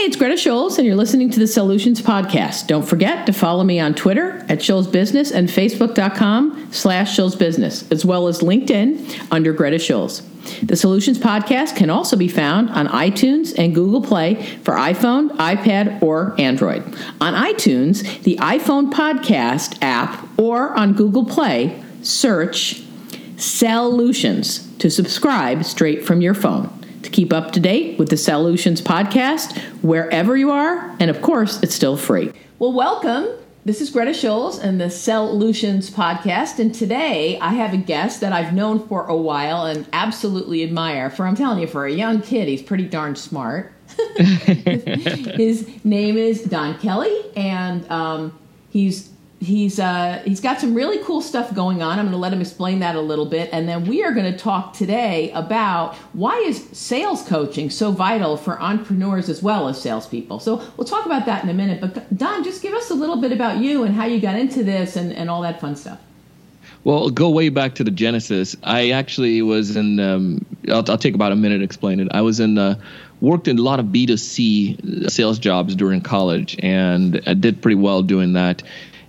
Hey, it's Greta Schulz, and you're listening to the Sellutions Podcast. Don't forget to follow me on Twitter at Schulz Business and Facebook.com slash Schulz Business, as well as LinkedIn under Greta Schulz. The Sellutions Podcast can also be found on iTunes and Google Play for iPhone, iPad, or Android. On iTunes, the iPhone Podcast app, or on Google Play, search Sellutions to subscribe straight from your phone keep up to date with the Sellutions podcast wherever you are. And of course, it's still free. Well, welcome. This is Greta Schulz and the Sellutions podcast. And today I have a guest that I've known for a while and absolutely admire. For I'm telling you, for a young kid, he's pretty darn smart. His name is Don Kelly, and um, he's he's uh, he's got some really cool stuff going on. I'm going to let him explain that a little bit, and then we are going to talk today about why is sales coaching so vital for entrepreneurs as well as salespeople. So we'll talk about that in a minute. But Don, just give us a little bit about you and how you got into this and, and all that fun stuff. Well, go way back to the genesis. I actually was in. Um, I'll, I'll, take about a minute to explain it. I was in. Uh, worked in a lot of B2C sales jobs during college, and I did pretty well doing that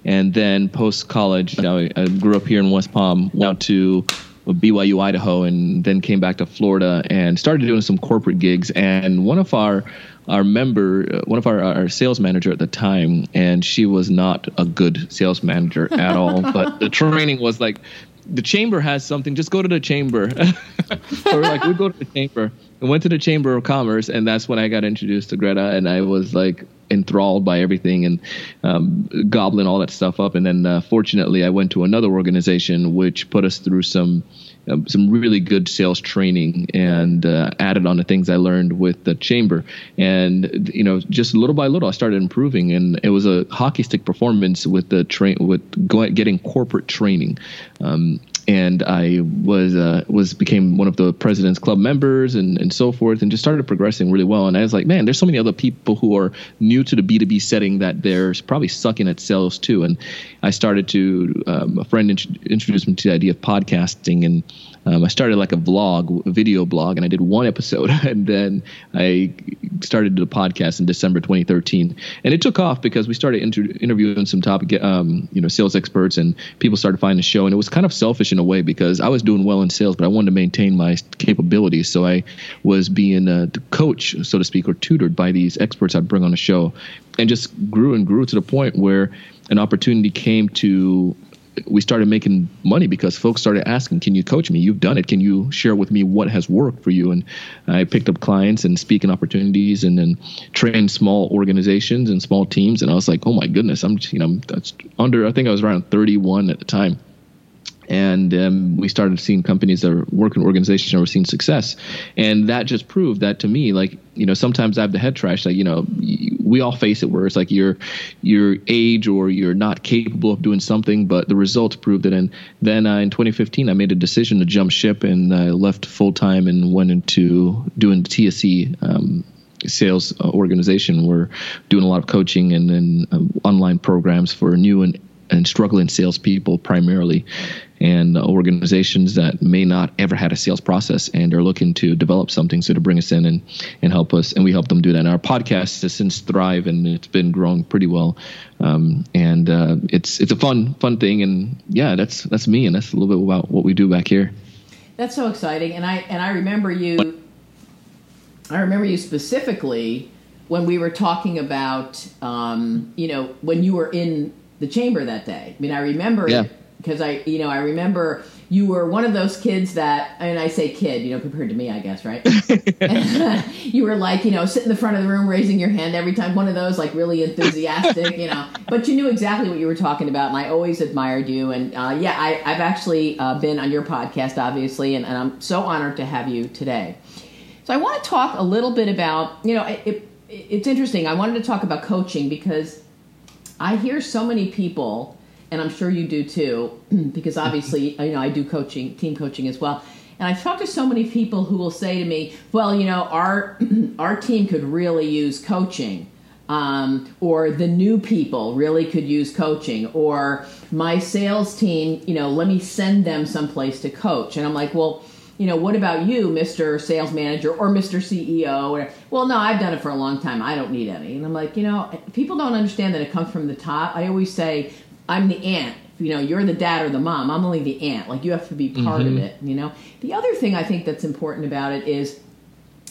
and then post college, you know, I grew up here in West Palm, went to BYU Idaho, and then came back to Florida and started doing some corporate gigs. And one of our our member, uh, one of our, our sales manager at the time, and she was not a good sales manager at all. but the training was like, the chamber has something. Just go to the chamber. or like we go to the chamber. I went to the Chamber of Commerce, and that's when I got introduced to Greta, and I was like enthralled by everything and um, gobbling all that stuff up. And then uh, fortunately, I went to another organization which put us through some um, some really good sales training and uh, added on the things I learned with the chamber. And you know, just little by little, I started improving, and it was a hockey stick performance with the train with getting corporate training. Um, and I was uh, was became one of the president's club members and, and so forth, and just started progressing really well. And I was like, man, there's so many other people who are new to the B2B setting that they're probably sucking at sales too. And I started to um, a friend int- introduced me to the idea of podcasting and um, I started like a vlog, a video blog, and I did one episode, and then I started the podcast in December 2013, and it took off because we started inter- interviewing some top, um, you know, sales experts, and people started finding the show, and it was kind of selfish in a way because I was doing well in sales, but I wanted to maintain my capabilities, so I was being a coach, so to speak, or tutored by these experts I'd bring on the show, and just grew and grew to the point where an opportunity came to we started making money because folks started asking, "Can you coach me? You've done it. Can you share with me what has worked for you?" And I picked up clients and speaking opportunities, and then trained small organizations and small teams. And I was like, "Oh my goodness, I'm you know that's under. I think I was around 31 at the time." And um, we started seeing companies that are working organizations that were seeing success. And that just proved that to me like you know sometimes i have the head trash like you know we all face it where it's like your your age or you're not capable of doing something but the results proved it. And then uh, in 2015 i made a decision to jump ship and i left full-time and went into doing tsc um, sales uh, organization. We're doing a lot of coaching and then um, online programs for new and and struggling salespeople primarily, and organizations that may not ever had a sales process and are looking to develop something. So to bring us in and, and help us and we help them do that. And our podcast has since thrived and it's been growing pretty well. Um, and uh, it's it's a fun fun thing. And yeah that's that's me and that's a little bit about what we do back here. That's so exciting. And i and i remember you i remember you specifically when we were talking about um, you know when you were in the chamber that day. I mean, I remember yeah. because I, you know, I remember you were one of those kids that, and I say kid, you know, compared to me, I guess, right? you were like, you know, sit in the front of the room, raising your hand every time. One of those, like, really enthusiastic, you know. But you knew exactly what you were talking about, and I always admired you. And uh, yeah, I, have actually uh, been on your podcast, obviously, and, and, I'm so honored to have you today. So I want to talk a little bit about, you know, it, it, it's interesting. I wanted to talk about coaching because I hear so many people, and I'm sure you do too, because obviously, you know, I do coaching, team coaching as well. And I've talked to so many people who will say to me, "Well, you know, our our team could really use coaching." Um, or the new people really could use coaching, or my sales team, you know, let me send them someplace to coach. And I'm like, well, you know, what about you, Mr. Sales Manager or Mr. CEO? Or, well, no, I've done it for a long time. I don't need any. And I'm like, you know, people don't understand that it comes from the top. I always say, I'm the aunt. You know, you're the dad or the mom. I'm only the aunt. Like, you have to be part mm-hmm. of it, you know? The other thing I think that's important about it is,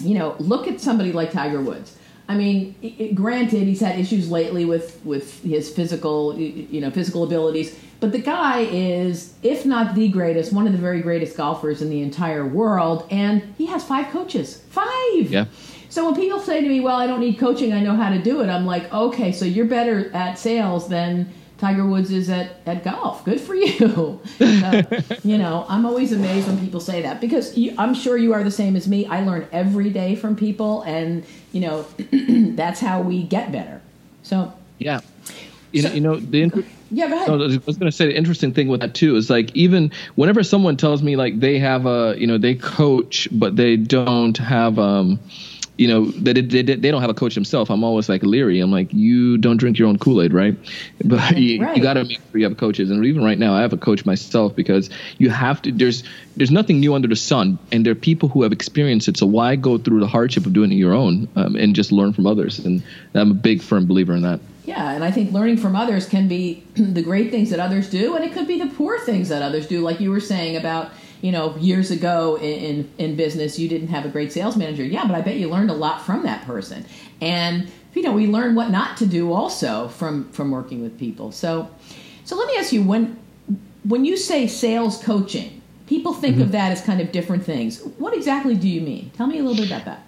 you know, look at somebody like Tiger Woods. I mean, it, granted, he's had issues lately with with his physical, you know, physical abilities. But the guy is, if not the greatest, one of the very greatest golfers in the entire world, and he has five coaches. Five. Yeah. So when people say to me, "Well, I don't need coaching; I know how to do it," I'm like, "Okay, so you're better at sales than." Tiger Woods is at, at golf. Good for you. you know, I'm always amazed when people say that because you, I'm sure you are the same as me. I learn every day from people, and you know, that's how we get better. So yeah, you, so, know, you know the. Inter- yeah, go ahead. So I was going to say the interesting thing with that too is like even whenever someone tells me like they have a you know they coach but they don't have um you know they, they, they don't have a coach themselves i'm always like leery. I'm like you don't drink your own kool-aid right? But you, you got to make sure you have coaches. And even right now i have a coach myself because you have to there's there's nothing new under the sun and there are people who have experienced it. So why go through the hardship of doing it your own um, and just learn from others? And i'm a big firm believer in that yeah, and I think learning from others can be the great things that others do, and it could be the poor things that others do, like you were saying about you know, years ago in, in, in business, you didn't have a great sales manager. Yeah, but I bet you learned a lot from that person. And, you know, we learn what not to do also from, from working with people. So, so let me ask you, when, when you say sales coaching, people think mm-hmm. of that as kind of different things. What exactly do you mean? Tell me a little bit about that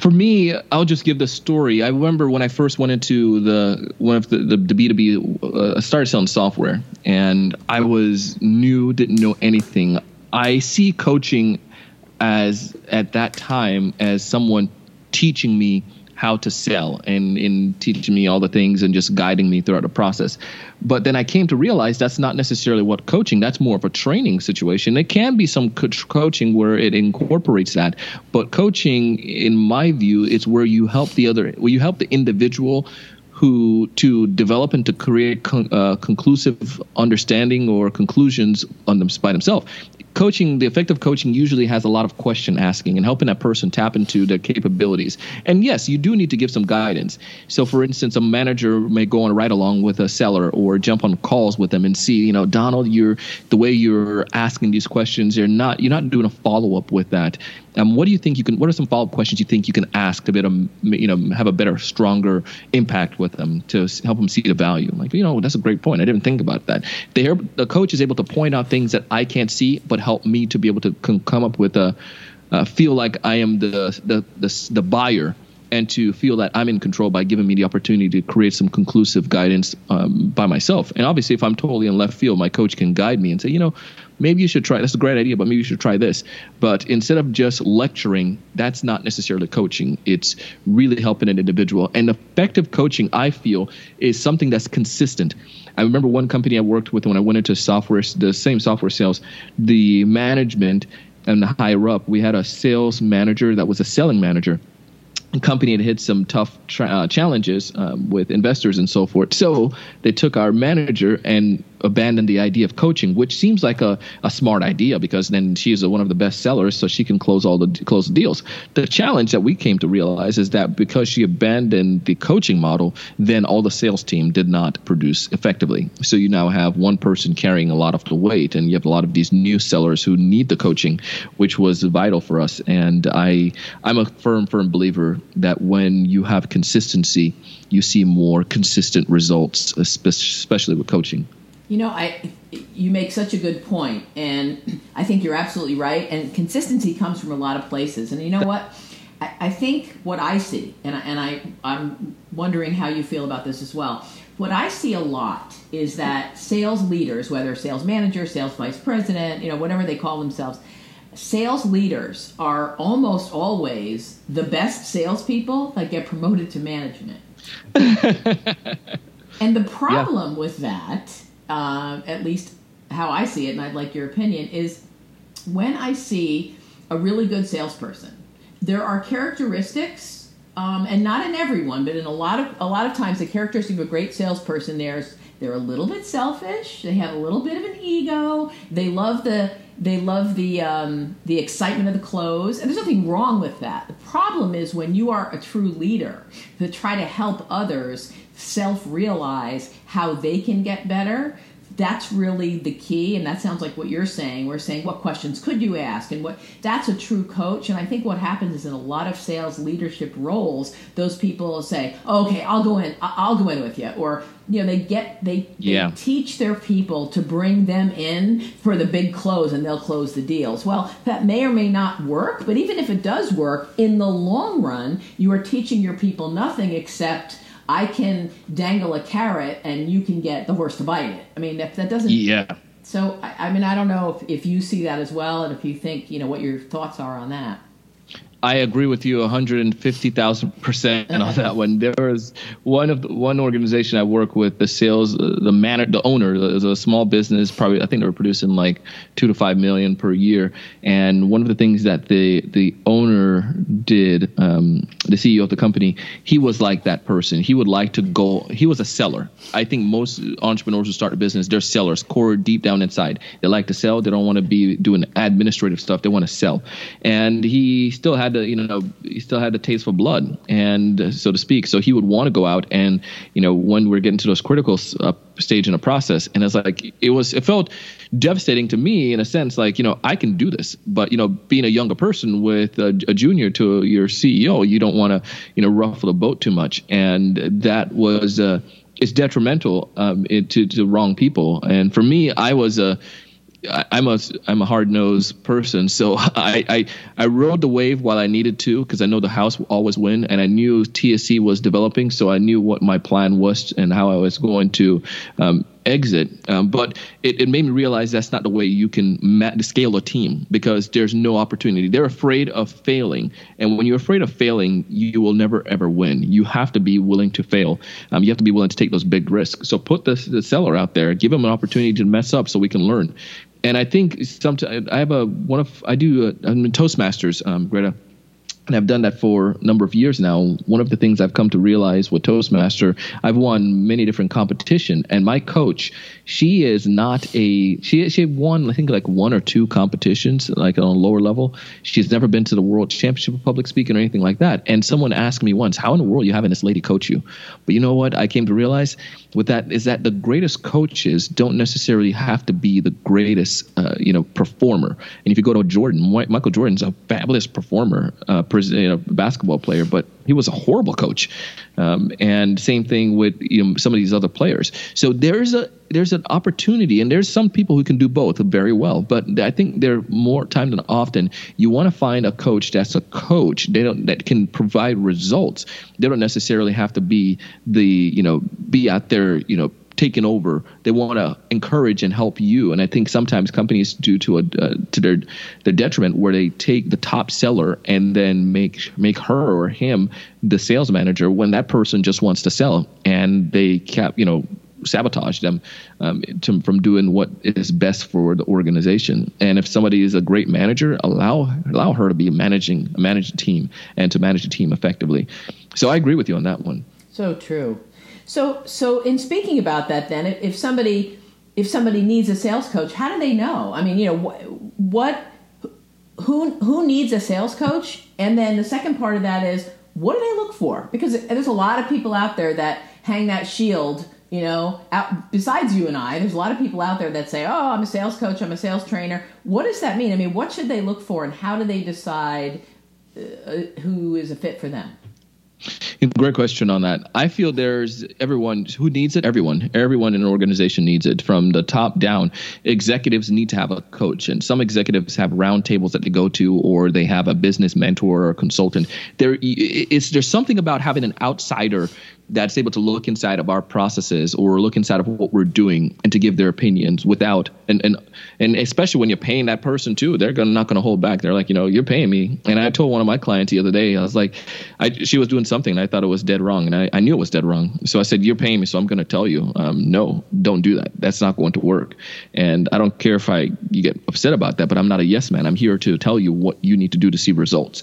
for me, I'll just give the story. I remember when I first went into the one of the the, B two B, uh, started selling software, and I was new, didn't know anything. I see coaching as at that time as someone teaching me how to sell and in teaching me all the things and just guiding me throughout the process. But then I came to realize that's not necessarily what coaching. That's more of a training situation. It can be some co- coaching where it incorporates that, but coaching, in my view, is where you help the other, where you help the individual who to develop and to create con- uh, conclusive understanding or conclusions on them by themselves coaching, the effective coaching usually has a lot of question asking and helping that person tap into their capabilities. And yes, you do need to give some guidance. So, for instance, a manager may go on a ride along with a seller or jump on calls with them and see, you know, Donald, you're the way you're asking these questions, you're not you're not doing a follow up with that. Um, what do you think you can? What are some follow up questions you think you can ask to be able to, you know, have a better, stronger impact with them to help them see the value? Like, you know, that's a great point. I didn't think about that. The, the coach is able to point out things that I can't see, but help me to be able to come up with a uh, feel like I am the, the the the buyer and to feel that I'm in control by giving me the opportunity to create some conclusive guidance um, by myself. And obviously, if I'm totally in left field, my coach can guide me and say, you know, maybe you should try. That's a great idea, but maybe you should try this. But instead of just lecturing, that's not necessarily coaching. It's really helping an individual. And effective coaching, I feel, is something that's consistent. I remember one company I worked with when I went into software, the same software sales, the management and the higher up, we had a sales manager that was a selling manager company had hit some tough tra- uh, challenges um, with investors and so forth. So they took our manager and abandon the idea of coaching, which seems like a, a smart idea because then she is one of the best sellers, so she can close all the close deals. The challenge that we came to realize is that because she abandoned the coaching model, then all the sales team did not produce effectively. So you now have one person carrying a lot of the weight, and you have a lot of these new sellers who need the coaching, which was vital for us. And I I'm a firm firm believer that when you have consistency, you see more consistent results, especially with coaching. You know, I you make such a good point, and I think you're absolutely right. And consistency comes from a lot of places. And you know what? I, I think what I see, and I, and I I'm wondering how you feel about this as well. What I see a lot is that sales leaders, whether sales manager, sales vice president, you know, whatever they call themselves, sales leaders are almost always the best salespeople that get promoted to management. and the problem yeah. with that uh, at least how I see it, and I'd like your opinion, is when I see a really good salesperson, there are characteristics um, and not in everyone, but in a lot of a lot of times, the characteristic of a great salesperson there's they're a little bit selfish. They have a little bit of an ego. They love the they love the um, the excitement of the close, and there's nothing wrong with that. The problem is when you are a true leader to try to help others self realize how they can get better that's really the key and that sounds like what you're saying. We're saying what questions could you ask? And what that's a true coach and i think what happens is in a lot of sales leadership roles those people say oh, okay i'll go in i'll go in with you or you know they get they, they yeah. teach their people to bring them in for the big close and they'll close the deals. Well that may or may not work but even if it does work in the long run you are teaching your people nothing except I can dangle a carrot and you can get the horse to bite it. I mean, that, that doesn't. Yeah. So, I, I mean, I don't know if, if you see that as well and if you think, you know, what your thoughts are on that. I agree with you 150,000 percent on that one. There was one of the, one organization I work with, the sales, uh, the man, the owner, is a small business. Probably, I think they were producing like two to five million per year. And one of the things that the the owner did, um, the CEO of the company, he was like that person. He would like to go. He was a seller. I think most entrepreneurs who start a business, they're sellers, core deep down inside. They like to sell. They don't want to be doing administrative stuff. They want to sell. And he still had to, you know, he still had the taste for blood, and so to speak. So he would want to go out and, you know, when we're getting to those critical uh, stage in a process, and it's like it was, it felt devastating to me in a sense, like you know, I can do this, but you know, being a younger person with a, a junior to your CEO, you don't want to, you know, ruffle the boat too much, and that was. Uh, it's detrimental um, it, to, to the wrong people. And for me, I was a I'm a I'm a hard nosed person, so I, I I rode the wave while I needed to because I know the house will always win, and I knew TSC was developing, so I knew what my plan was and how I was going to um, exit. Um, but it, it made me realize that's not the way you can ma- scale a team because there's no opportunity. They're afraid of failing, and when you're afraid of failing, you will never ever win. You have to be willing to fail. Um, you have to be willing to take those big risks. So put the, the seller out there, give them an opportunity to mess up so we can learn and I think sometimes I have a one of I do a, I'm in Toastmasters, um, Greta, and I've done that for a number of years now. One of the things I've come to realize with Toastmaster, I've won many different competition, and my coach, she is not a she she won I think like one or two competitions like on a lower level. She's never been to the World Championship of Public Speaking or anything like that. And someone asked me once, "How in the world you having this lady coach you?" But you know what? I came to realize with that is that the greatest coaches don't necessarily have to be the greatest uh, you know performer. And if you go to Jordan, Michael Jordan's a fabulous performer. Uh, you know, basketball player, but he was a horrible coach. Um, and same thing with you know, some of these other players. So there's a there's an opportunity, and there's some people who can do both very well. But I think there more time than often you want to find a coach that's a coach. They don't that can provide results. They don't necessarily have to be the you know be out there you know taken over. They want to encourage and help you. And I think sometimes companies do to a uh, to their their detriment, where they take the top seller and then make make her or him the sales manager when that person just wants to sell, and they cap you know sabotage them um, to, from doing what is best for the organization. And if somebody is a great manager, allow allow her to be managing a managing team and to manage a team effectively. So I agree with you on that one. So true. So, so in speaking about that, then, if somebody if somebody needs a sales coach, how do they know? I mean, you know, what who who needs a sales coach? And then the second part of that is what do they look for? Because there's a lot of people out there that hang that shield. You know, out, besides you and I, there's a lot of people out there that say, "Oh, I'm a sales coach. I'm a sales trainer." What does that mean? I mean, what should they look for, and how do they decide uh, who is a fit for them? Great question on that. I feel there's everyone who needs it. Everyone, everyone in an organization needs it from the top down. Executives need to have a coach, and some executives have roundtables that they go to, or they have a business mentor or consultant. There, there's something about having an outsider that's able to look inside of our processes or look inside of what we're doing and to give their opinions without and and and especially when you're paying that person too they're gonna not gonna hold back they're like you know you're paying me and i told one of my clients the other day i was like I, she was doing something and i thought it was dead wrong and I, I knew it was dead wrong. So i said you're paying me so i'm gonna tell you. Um, no don't do that. That's not going to work. And i don't care if i you get upset about that but i'm not a yes man. I'm here to tell you what you need to do to see results.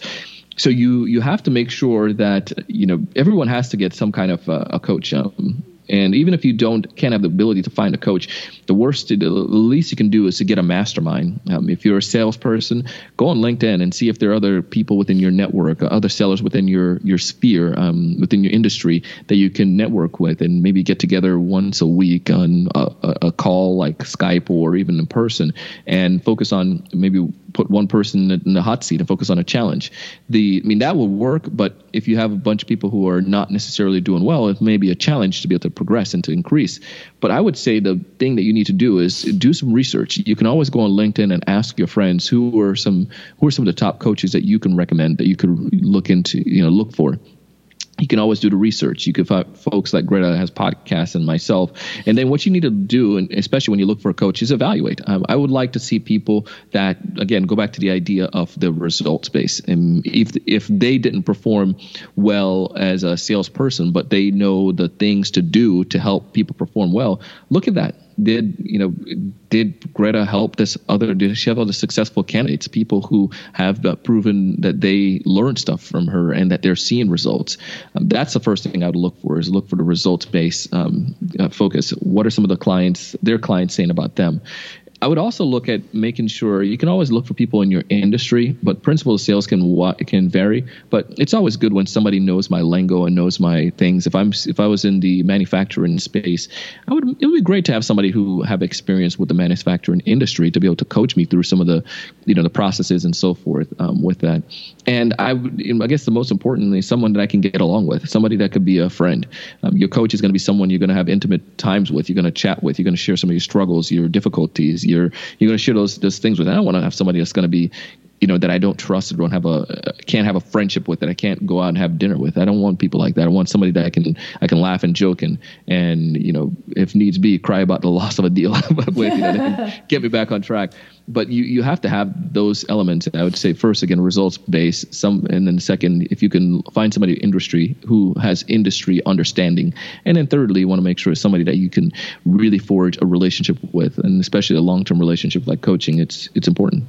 So you you have to make sure that you know everyone has to get some kind of uh, a coach. Um, and even if you don't can't have the ability to find a coach, the worst, the least you can do is to get a mastermind. Um, if you're a salesperson, go on LinkedIn and see if there are other people within your network, other sellers within your your sphere, um, within your industry that you can network with, and maybe get together once a week on a, a call like Skype or even in person, and focus on maybe put one person in the hot seat and focus on a challenge. The I mean that will work, but if you have a bunch of people who are not necessarily doing well, it may be a challenge to be able to progress and to increase. But I would say the thing that you need to do is do some research. You can always go on LinkedIn and ask your friends who are some who are some of the top coaches that you can recommend that you could look into, you know, look for you can always do the research. You can find folks like Greta has podcasts and myself. And then what you need to do, and especially when you look for a coach, is evaluate. Um, I would like to see people that, again, go back to the idea of the results base. And if if they didn't perform well as a salesperson, but they know the things to do to help people perform well, look at that did you know did Greta help this other did she have other successful candidates people who have proven that they learned stuff from her and that they're seeing results? Um, that's the first thing I would look for is look for the results based um, uh, focus. What are some of the clients their clients saying about them I would also look at making sure you can always look for people in your industry, but principle of sales can can vary. But it's always good when somebody knows my lingo and knows my things. If I'm if I was in the manufacturing space, I would it would be great to have somebody who have experience with the manufacturing industry to be able to coach me through some of the you know the processes and so forth um, with that. And I would I guess the most importantly someone that I can get along with, somebody that could be a friend. Um, your coach is going to be someone you're going to have intimate times with. You're going to chat with. You're going to share some of your struggles, your difficulties you're you're going to share those those things with. I don't want to have somebody that's going to be you know that I don't trust or don't have a can't have a friendship with that I can't go out and have dinner with. I don't want people like that. I want somebody that I can I can laugh and joke and and you know if needs be cry about the loss of a deal with you know get me back on track. But you you have to have those elements. I would say first again results based some and then second if you can find somebody industry who has industry understanding and then thirdly you want to make sure it's somebody that you can really forge a relationship with and especially a long term relationship like coaching. It's it's important.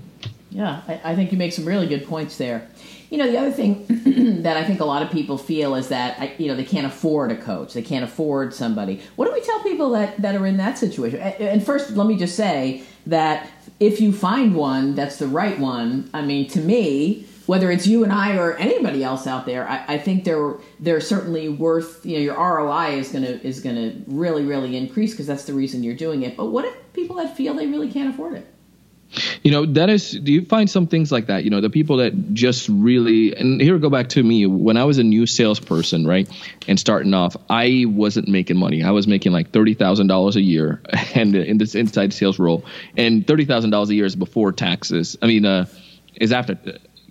Yeah, I, I, think you make some really good points there. You know, the other thing that I think a lot of people feel is that you know they can't afford a coach, they can't afford somebody. What do we tell people that that are in that situation? And first, let me just say that if you find one that's the right one, I mean, to me, whether it's you and I or anybody else out there, I, I think they're they're certainly worth. You know, your ROI is gonna is gonna really really increase because that's the reason you're doing it. But what if people that feel they really can't afford it? You know that is do you find some things like that you know the people that just really and here go back to me when i was a new salesperson right and starting off i wasn't making money i was making like $30000 a year and in this inside sales role and $30000 a year is before taxes i mean uh is after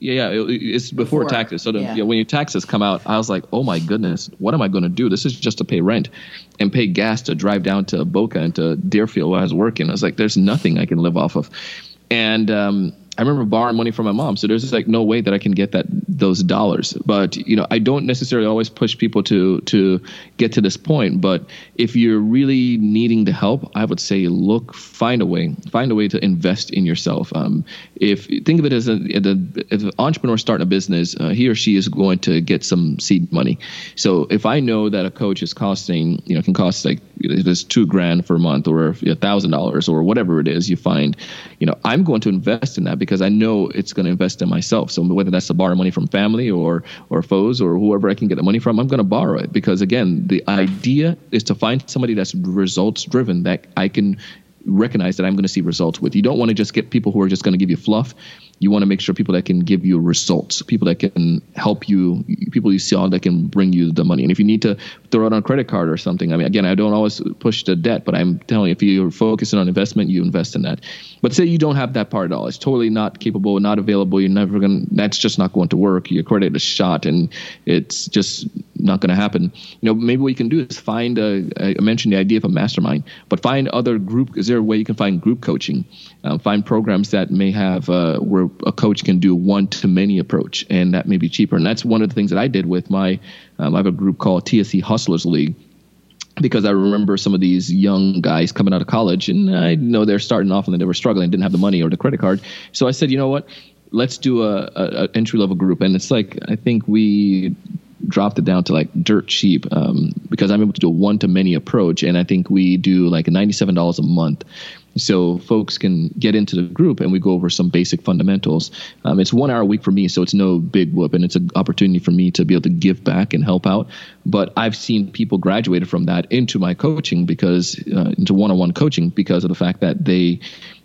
yeah, yeah, it's before, before taxes. So the, yeah. when your taxes come out, I was like, oh my goodness, what am I going to do? This is just to pay rent and pay gas to drive down to Boca and to Deerfield where I was working. I was like, there's nothing I can live off of and um, I remember borrowing money from my mom, so there's just like no way that I can get that those dollars. But you know, I don't necessarily always push people to to get to this point. But if you're really needing the help, I would say look, find a way, find a way to invest in yourself. Um, if think of it as a, if an entrepreneur starting a business, uh, he or she is going to get some seed money. So if I know that a coach is costing, you know, can cost like if it's two grand for a month or a thousand dollars or whatever it is, you find, you know, I'm going to invest in that because I know it's going to invest in myself. So whether that's to borrow money from family or or foes or whoever I can get the money from, I'm going to borrow it because again, the idea is to find somebody that's results driven that I can recognize that I'm going to see results with. You don't want to just get people who are just going to give you fluff you want to make sure people that can give you results, people that can help you, people you saw that can bring you the money. And if you need to throw it on a credit card or something, I mean, again, I don't always push the debt, but I'm telling you, if you're focusing on investment, you invest in that. But say you don't have that part at all, it's totally not capable, not available. You're never going. to That's just not going to work. Your credit is shot, and it's just not going to happen. You know, maybe what you can do is find a. I mentioned the idea of a mastermind, but find other group. Is there a way you can find group coaching? Uh, find programs that may have uh, where a coach can do one to many approach, and that may be cheaper. And that's one of the things that I did with my. Um, I have a group called TSC Hustlers League because I remember some of these young guys coming out of college, and I know they're starting off and they were struggling, didn't have the money or the credit card. So I said, you know what? let's do a, a, a entry level group, and it's like I think we dropped it down to like dirt cheap um, because I'm able to do a one to many approach, and I think we do like ninety seven dollars a month. So folks can get into the group and we go over some basic fundamentals. Um, it's one hour a week for me, so it's no big whoop, and it's an opportunity for me to be able to give back and help out. But I've seen people graduated from that into my coaching because uh, into one on one coaching because of the fact that they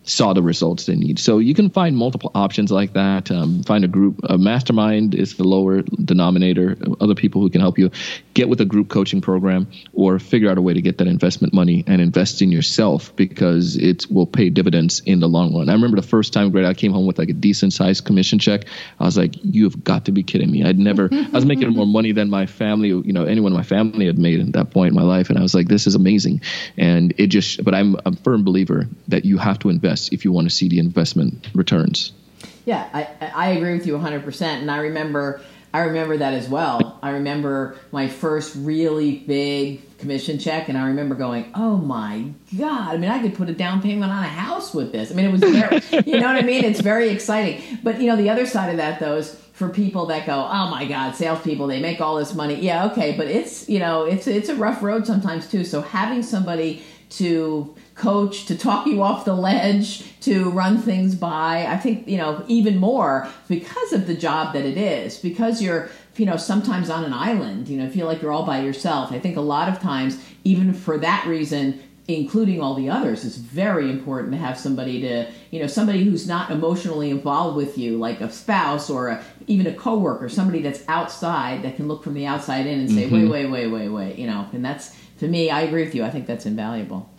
saw the results they need. So you can find multiple options like that. Um, find a group. A mastermind is the lower denominator. Other people who can help you get with a group coaching program or figure out a way to get that investment money and invest in yourself because it will pay dividends in the long run. I remember the first time, Greg, I came home with like a decent sized commission check. I was like, "You've got to be kidding me!" I'd never. I was making more money than my family, you know, anyone in my family had made at that point in my life, and I was like, "This is amazing." And it just. But I'm a firm believer that you have to invest invest if you want to see the investment returns. Yeah, I, I agree with you 100%. And I remember I remember that as well. I remember my first really big commission check, and I remember going, "Oh my god!" I mean, I could put a down payment on a house with this. I mean, it was very, you know what I mean? It's very exciting. But you know, the other side of that, though, is for people that go, "Oh my god, salespeople, they make all this money." Yeah, okay, but it's you know, it's it's a rough road sometimes too. So having somebody to coach, to talk you off the ledge, to run things by. I think, you know, even more because of the job that it is, because you're, you know, sometimes on an island, you know, feel like you're all by yourself. I think a lot of times, even for that reason, including all the others it's very important to have somebody to you know somebody who's not emotionally involved with you like a spouse or a, even a coworker somebody that's outside that can look from the outside in and say mm-hmm. wait wait wait wait wait you know and that's to me i agree with you i think that's invaluable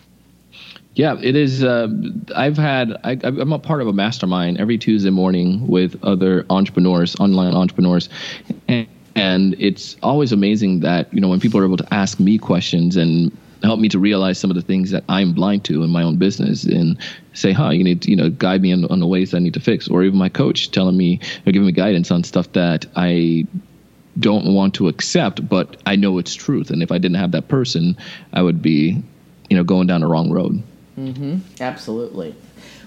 yeah, it is. Uh, I've had. I, am a part of a mastermind every Tuesday morning with other entrepreneurs, online entrepreneurs, and, and it's always amazing that you know when people are able to ask me questions and help me to realize some of the things that I'm blind to in my own business and say, huh, you need to, you know, guide me on, on the ways I need to fix. Or even my coach telling me or giving me guidance on stuff that I don't want to accept, but I know it's truth. And if I didn't have that person, I would be, you know, going down the wrong road. Mm-hmm. Absolutely.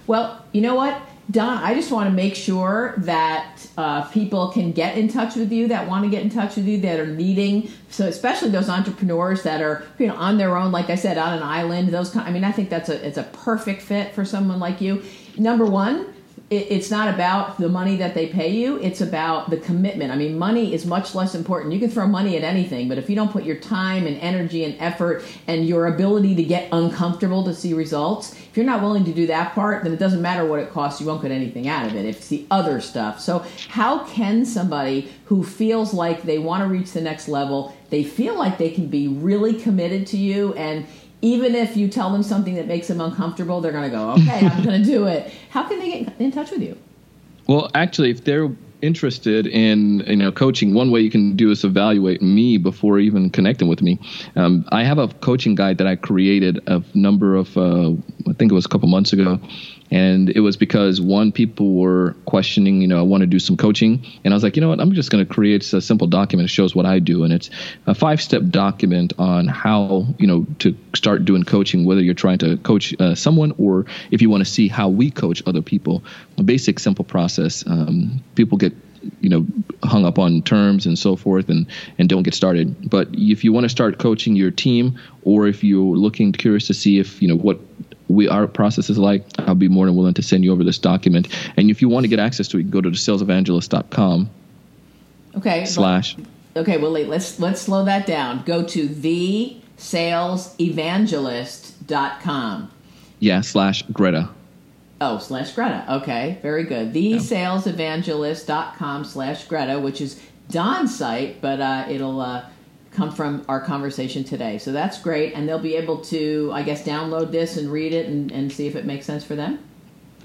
Well, you know what, Don, I just want to make sure that uh, people can get in touch with you that want to get in touch with you that are needing. So, especially those entrepreneurs that are you know on their own, like I said, on an island. Those, kind, I mean, I think that's a it's a perfect fit for someone like you. Number one, it's not about the money that they pay you it's about the commitment. I mean money is much less important. You can throw money at anything but if you don't put your time and energy and effort and your ability to get uncomfortable to see results if you're not willing to do that part then it doesn't matter what it costs you won't get anything out of it. It's the other stuff. So how can somebody who feels like they want to reach the next level they feel like they can be really committed to you and even if you tell them something that makes them uncomfortable, they're going to go, okay, I'm going to do it. How can they get in touch with you? Well, actually, if they're interested in you know coaching, one way you can do is evaluate me before even connecting with me. Um, I have a coaching guide that I created a number of uh, I think it was a couple months ago, and it was because one people were questioning you know i want to do some coaching. And i was like you know what? I'm just going to create a simple document that shows what i do. And it's a five step document on how you know to start doing coaching whether you're trying to coach uh, someone or if you want to see how we coach other people. A basic simple process. Um, people get you know hung up on terms and so forth and and don't get started. But if you want to start coaching your team or if you're looking curious to see if you know what we our process is like, I'll be more than willing to send you over this document. And if you want to get access to it, go to the salesevangelist.com. Okay. Slash. Okay, well let's let's slow that down. Go to the salesevangelist.com. Yeah, slash Greta. Oh, slash Greta. Okay, very good. The yeah. salesevangelist.com slash Greta, which is Don's site, but uh, it'll uh, come from our conversation today. So that's great. And they'll be able to, I guess, download this and read it and, and see if it makes sense for them.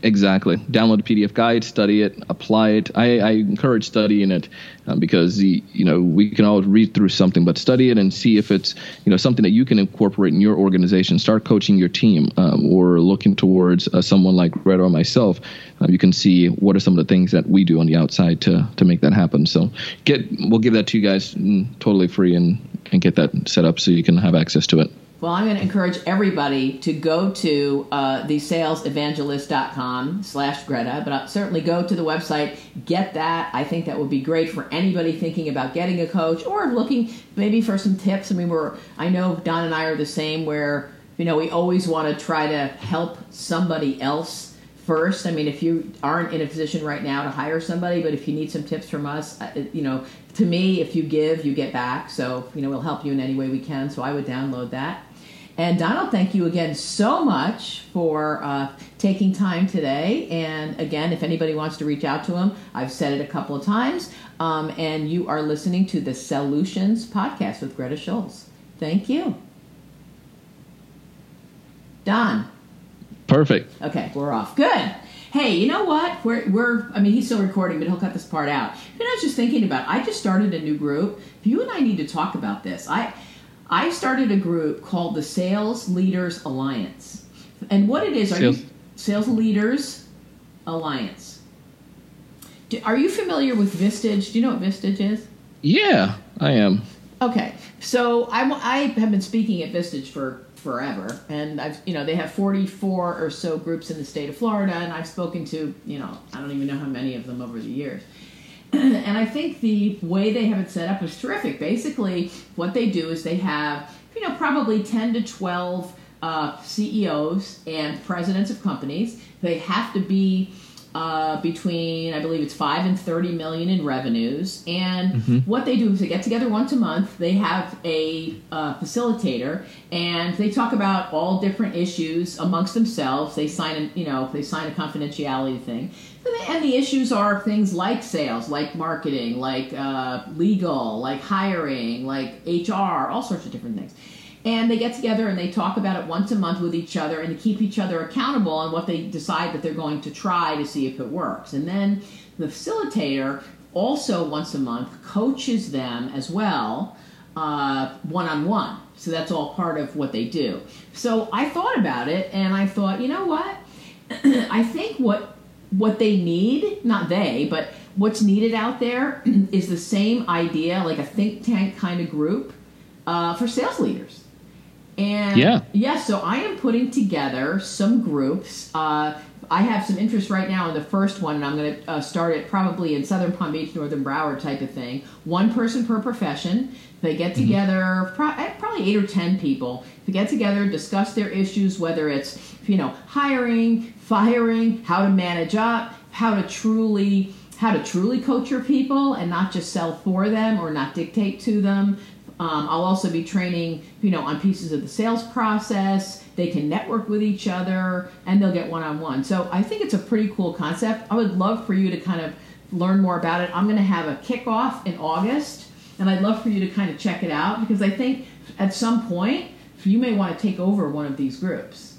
Exactly. Download a PDF guide, study it, apply it. I, I encourage studying it um, because you know we can all read through something, but study it and see if it's you know something that you can incorporate in your organization. Start coaching your team um, or looking towards uh, someone like Red or myself. Uh, you can see what are some of the things that we do on the outside to to make that happen. So get we'll give that to you guys mm, totally free and and get that set up so you can have access to it. Well, I'm going to encourage everybody to go to uh, thesalesevangelist.com slash Greta, but I'll certainly go to the website, get that. I think that would be great for anybody thinking about getting a coach or looking maybe for some tips. I mean, we're, I know Don and I are the same where, you know, we always want to try to help somebody else first. I mean, if you aren't in a position right now to hire somebody, but if you need some tips from us, uh, you know, to me, if you give, you get back. So, you know, we'll help you in any way we can. So I would download that. And Donald, thank you again so much for uh, taking time today. And again, if anybody wants to reach out to him, I've said it a couple of times. Um, and you are listening to the Sellutions Podcast with Greta Schulz. Thank you. Don. Perfect. Okay, we're off. Good. Hey, you know what? We're, we're, I mean, he's still recording, but he'll cut this part out. You know, I was just thinking about, I just started a new group. You and I need to talk about this. I, I started a group called the Sales Leaders Alliance. And what it is, are Sales- you Sales Leaders Alliance? Do, are you familiar with Vistage? Do you know what Vistage is? Yeah, I am. Okay, so I, I have been speaking at Vistage for forever, and I've you know they have 44 or so groups in the state of Florida, and I've spoken to you know I don't even know how many of them over the years. and I think the way they have it set up is terrific. Basically, what they do is they have you know probably 10 to 12 uh, CEOs and presidents of companies. They have to be uh, between I believe it's five and thirty million in revenues. And what they do is they get together once a month. They have a uh, facilitator, and they talk about all different issues amongst themselves. They sign, a, you know, they sign a confidentiality thing. And the issues are things like sales, like marketing, like uh, legal, like hiring, like HR, all sorts of different things and they get together and they talk about it once a month with each other and to keep each other accountable on what they decide that they're going to try to see if it works. And then the facilitator also once a month coaches them as well one on one. So that's all part of what they do. So I thought about it and I thought, you know what? I think what what they need, not they, but what's needed out there is the same idea, like a think tank kind of group uh, for sales leaders. And Yeah. yeah, so I am putting together some groups. Uh, I have some interest right now in the first one, and I'm going to uh, start it probably in Southern Palm Beach, Northern Broward type of thing. One person per profession. They get together, pro- eh, probably eight or ten people. They get together, discuss their issues, whether it's you know hiring, firing, how to manage up, how to truly how to truly coach your people and not just sell for them or not dictate to them. Um, I'll also be training, you know, on pieces of the sales process. They can network with each other, and they'll get one-on-one. So I think it's a pretty cool concept. I would love for you to kind of learn more about it. I'm going to have a kickoff in August, and I'd love for you to kind of check it out because I think at some point you may want to take over one of these groups.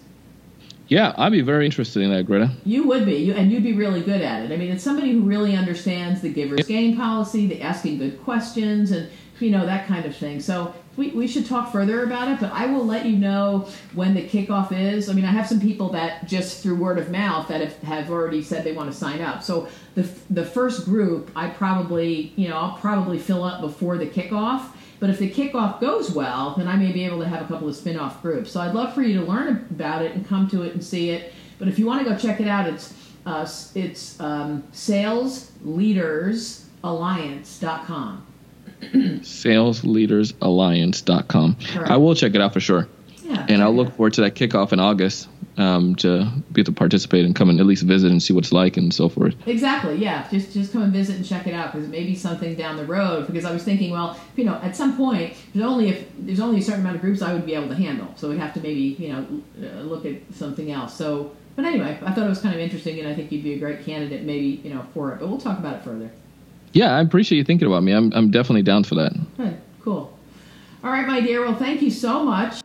Yeah, I'd be very interested in that, Greta. You would be, you, and you'd be really good at it. I mean, it's somebody who really understands the giver's gain policy, the asking good questions, and you know that kind of thing. So we, we should talk further about it. But I will let you know when the kickoff is. I mean, I have some people that just through word of mouth that have, have already said they want to sign up. So the the first group, I probably you know I'll probably fill up before the kickoff. But if the kickoff goes well, then I may be able to have a couple of spin off groups. So I'd love for you to learn about it and come to it and see it. But if you want to go check it out, it's uh, it's um, salesleadersalliance.com. salesleadersalliance.com. Correct. I will check it out for sure. Yeah. And I'll look forward to that kickoff in August um, to be able to participate and come and at least visit and see what it's like and so forth. Exactly. Yeah. Just just come and visit and check it out because it may be something down the road. Because I was thinking, well, you know, at some point there's only if there's only a certain amount of groups I would be able to handle, so we'd have to maybe you know uh, look at something else. So, but anyway, I thought it was kind of interesting, and I think you'd be a great candidate, maybe you know, for it. But we'll talk about it further. Yeah, I appreciate you thinking about me. I'm, I'm definitely down for that. Good. Cool. All right, my dear. Well, thank you so much.